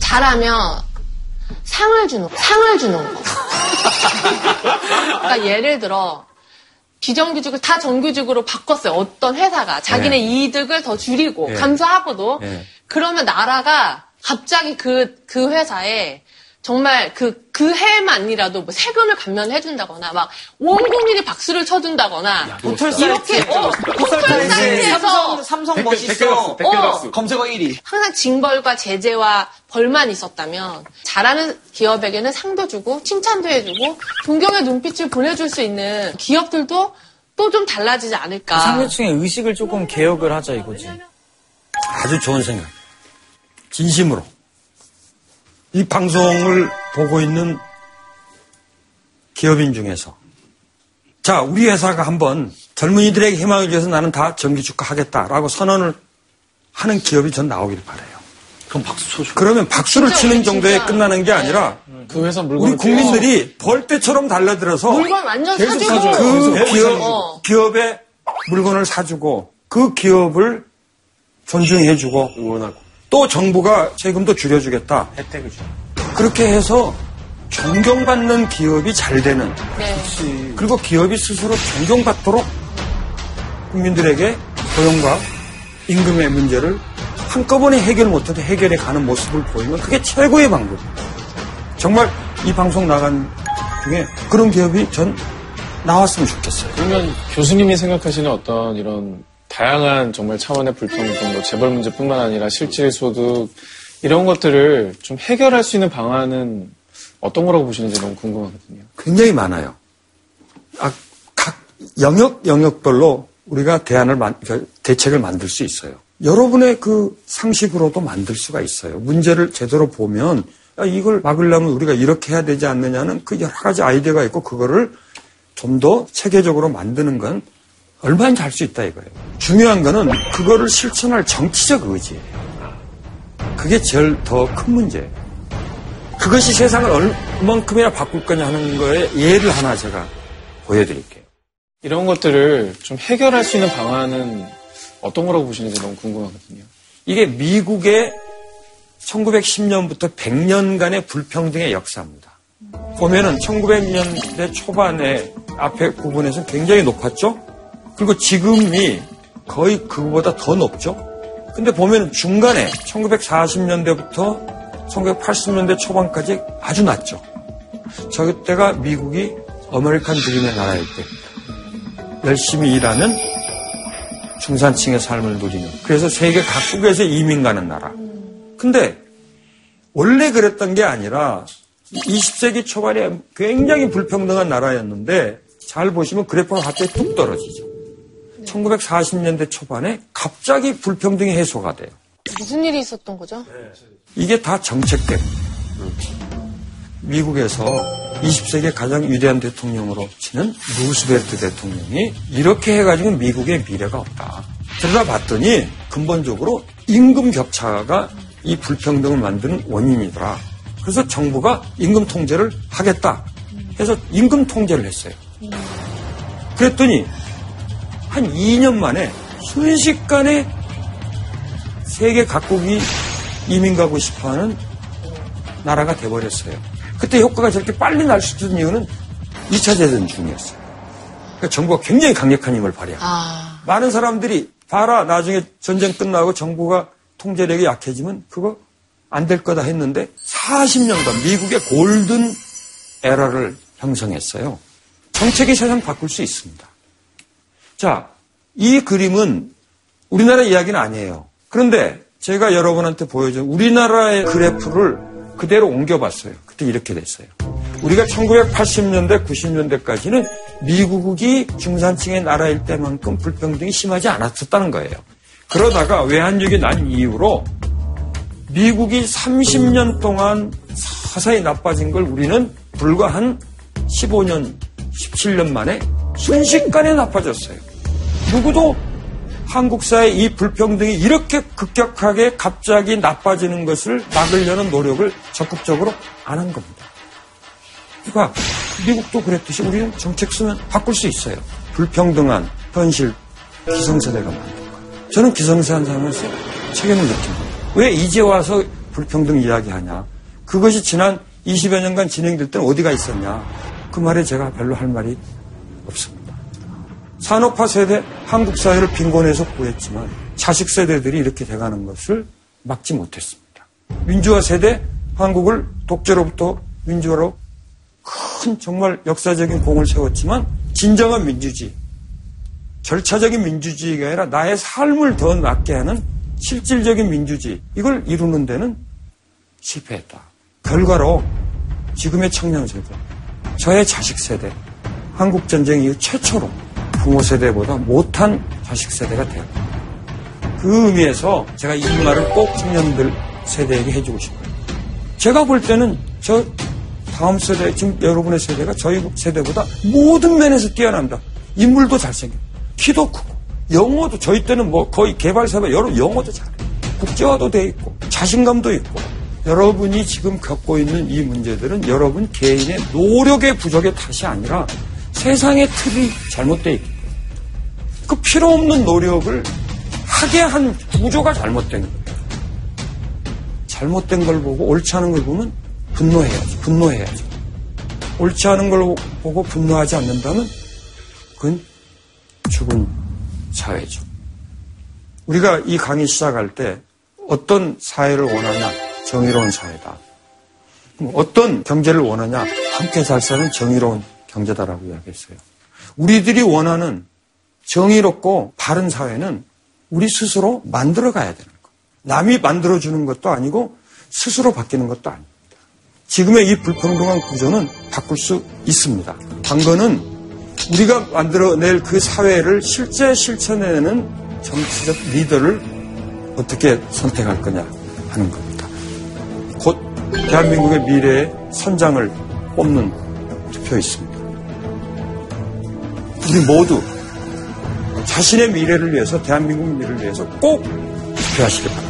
잘하면 상을 주는 거, 상을 주는 거. 그러니까 예를 들어 비정규직을 다 정규직으로 바꿨어요. 어떤 회사가 자기네 네. 이득을 더 줄이고 네. 감사하고도 네. 그러면 나라가 갑자기 그, 그 회사에 정말 그, 그 해만이라도 뭐 세금을 감면해준다거나 막 온 국민이 박수를 쳐준다거나 이렇게 어, 포털 사이트에서 삼성 댓글, 멋있어. 어. 검색어 1위. 항상 징벌과 제재와 벌만 있었다면 잘하는 기업에게는 상도 주고 칭찬도 해주고 존경의 눈빛을 보내줄 수 있는 기업들도 또 좀 달라지지 않을까. 상류층의 의식을 조금 개혁을 하자 이거지. 아주 좋은 생각. 진심으로. 이 방송을 보고 있는 기업인 중에서 자, 우리 회사가 한번 젊은이들에게 희망을 위해서 나는 다 정기주가 하겠다라고 선언을 하는 기업이 전 나오길 바라요. 그럼 박수 쳐줘. 그러면 박수를 진짜 치는 정도에 끝나는 게 아니라 그 회사 물건을 우리 국민들이 벌떼처럼 달려들어서 물건 완전 계속 사주고. 그 계속 기업, 어. 기업에 물건을 사주고 그 기업을 존중해주고 응원하고. 또 정부가 세금도 줄여주겠다. 혜택을 줘. 그렇게 해서 존경받는 기업이 잘 되는 네. 그리고 기업이 스스로 존경받도록 국민들에게 고용과 임금의 문제를 한꺼번에 해결 못해도 해결해 가는 모습을 보이면 그게 최고의 방법입니다. 정말 이 방송 나간 중에 그런 기업이 전 나왔으면 좋겠어요. 그러면 교수님이 생각하시는 어떤 이런 다양한 정말 차원의 불평등, 뭐 재벌 문제뿐만 아니라 실질 소득 이런 것들을 좀 해결할 수 있는 방안은 어떤 거라고 보시는지 너무 궁금하거든요. 굉장히 많아요. 아, 각 영역 영역별로 우리가 대안을 만, 그러니까 대책을 만들 수 있어요. 여러분의 그 상식으로도 만들 수가 있어요. 문제를 제대로 보면 야, 이걸 막으려면 우리가 이렇게 해야 되지 않느냐는 그 여러 가지 아이디어가 있고 그거를 좀 더 체계적으로 만드는 건 얼마나 잘수 있다 이거예요. 중요한 거는 그거를 실천할 정치적 의지예요. 그게 제일 더 큰 문제예요. 그것이 세상을 얼만큼이나 바꿀 거냐 하는 거에 예를 하나 제가 보여드릴게요. 이런 것들을 좀 해결할 수 있는 방안은 어떤 거라고 보시는지 너무 궁금하거든요. 이게 미국의 1910년부터 100년간의 불평등의 역사입니다. 보면은 1900년대 초반에 앞에 부분에서 굉장히 높았죠? 그리고 지금이 거의 그거보다 더 높죠? 근데 보면은 중간에 1940년대부터 1980년대 초반까지 아주 낮죠? 저때가 미국이 아메리칸 드림의 나라일 때 열심히 일하는 중산층의 삶을 누리는 그래서 세계 각국에서 이민 가는 나라. 근데 원래 그랬던 게 아니라 20세기 초반에 굉장히 불평등한 나라였는데 잘 보시면 그래프가 갑자기 뚝 떨어지죠. 1940년대 초반에 갑자기 불평등이 해소가 돼요. 무슨 일이 있었던 거죠? 이게 다 정책 때문에. 미국에서 20세기 가장 위대한 대통령으로 치는 루스벨트 대통령이 이렇게 해가지고 미국의 미래가 없다. 들여다 봤더니 근본적으로 임금 격차가 이 불평등을 만드는 원인이더라. 그래서 정부가 임금 통제를 하겠다 해서 임금 통제를 했어요. 그랬더니 한 2년 만에 순식간에 세계 각국이 이민 가고 싶어 하는 나라가 돼버렸어요. 그때 효과가 저렇게 빨리 날 수 있는 이유는 2차 대전 중이었어요. 그러니까 정부가 굉장히 강력한 힘을 발휘하고 아, 많은 사람들이 봐라 나중에 전쟁 끝나고 정부가 통제력이 약해지면 그거 안 될 거다 했는데 40년간 미국의 골든 에러를 형성했어요. 정책이 세상 바꿀 수 있습니다. 자, 이 그림은 우리나라 이야기는 아니에요. 그런데 제가 여러분한테 보여준 우리나라의 그래프를 그대로 옮겨봤어요. 그때 이렇게 됐어요. 우리가 1980년대, 90년대까지는 미국이 중산층의 나라일 때만큼 불평등이 심하지 않았었다는 거예요. 그러다가 외환위기 난 이후로 미국이 30년 동안 서서히 나빠진 걸 우리는 불과 한 15년, 17년 만에 순식간에 나빠졌어요. 누구도 한국 사회 이 불평등이 이렇게 급격하게 갑자기 나빠지는 것을 막으려는 노력을 적극적으로 안 한 겁니다. 그러니까 미국도 그랬듯이 우리는 정책 쓰면 바꿀 수 있어요. 불평등한 현실 기성세대가 만든 거예요. 저는 기성세한 사람으로서 책임을 느낍니다. 왜 이제 와서 불평등 이야기하냐? 그것이 지난 20여 년간 진행될 때는 어디가 있었냐? 그 말에 제가 별로 할 말이. 산업화 세대 한국 사회를 빈곤해서 구했지만 자식 세대들이 이렇게 돼가는 것을 막지 못했습니다. 민주화 세대 한국을 독재로부터 민주화로 큰 정말 역사적인 공을 세웠지만 진정한 민주주의, 절차적인 민주주의가 아니라 나의 삶을 더 낫게 하는 실질적인 민주주의 이걸 이루는 데는 실패했다. 결과로 지금의 청년 세대, 저의 자식 세대, 한국 전쟁 이후 최초로 부모 세대보다 못한 자식 세대가 되었다. 그 의미에서 제가 이 말을 꼭 청년들 세대에게 해주고 싶어요. 제가 볼 때는 저 다음 세대, 지금 여러분의 세대가 저희 세대보다 모든 면에서 뛰어납니다. 인물도 잘생겨. 키도 크고. 영어도 저희 때는 뭐 거의 개발사가 여러 영어도 잘해요. 국제화도 돼 있고. 자신감도 있고. 여러분이 지금 겪고 있는 이 문제들은 여러분 개인의 노력의 부족의 탓이 아니라 세상의 틀이 잘못되어 있기 그 필요 없는 노력을 하게 한 구조가 잘못된 거예요. 잘못된 걸 보고 옳지 않은 걸 보면 분노해야죠. 분노해야죠. 옳지 않은 걸 보고 분노하지 않는다면 그건 죽은 사회죠. 우리가 이 강의 시작할 때 어떤 사회를 원하냐? 정의로운 사회다. 어떤 경제를 원하냐? 함께 잘 사는 정의로운 경제다라고 이야기했어요. 우리들이 원하는 정의롭고 바른 사회는 우리 스스로 만들어 가야 되는 거. 남이 만들어 주는 것도 아니고 스스로 바뀌는 것도 아닙니다. 지금의 이 불평등한 구조는 바꿀 수 있습니다. 당근은 우리가 만들어낼 그 사회를 실제 실천해내는 정치적 리더를 어떻게 선택할 거냐 하는 겁니다. 곧 대한민국의 미래의 선장을 뽑는 투표 있습니다. 우리 모두 자신의 미래를 위해서 대한민국 미래를 위해서 꼭 투표하시기 바랍니다.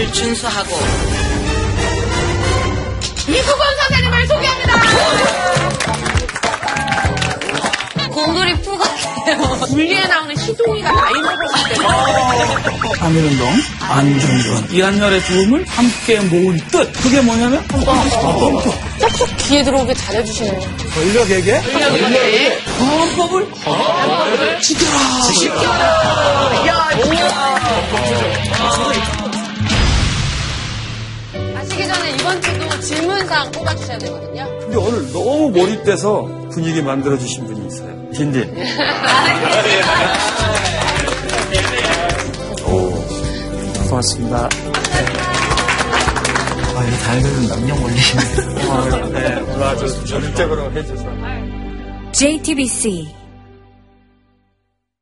법을 준수하고 이수건 선생님을 소개합니다. 곰돌이 푸 같아요. 분리에 나오는 희동이가 나이 먹었을 때. 한일운동, 안정권, 이한열의 도움을 함께 모은 뜻. 그게 뭐냐면. 쏙쏙 귀에 들어오게 잘해주시는 권력에게 권력에게 헌법을 지켜라. 가시기 질문사항 뽑아주셔야 되거든요. 근데 오늘 너무 몰입돼서 분위기 만들어주신 분이 있어요. 딘딘. [laughs] 고맙습니다. 아, 이 달걀은 남녀 몰리시네. 네, 오늘 아주 전적으로 해줘서. JTBC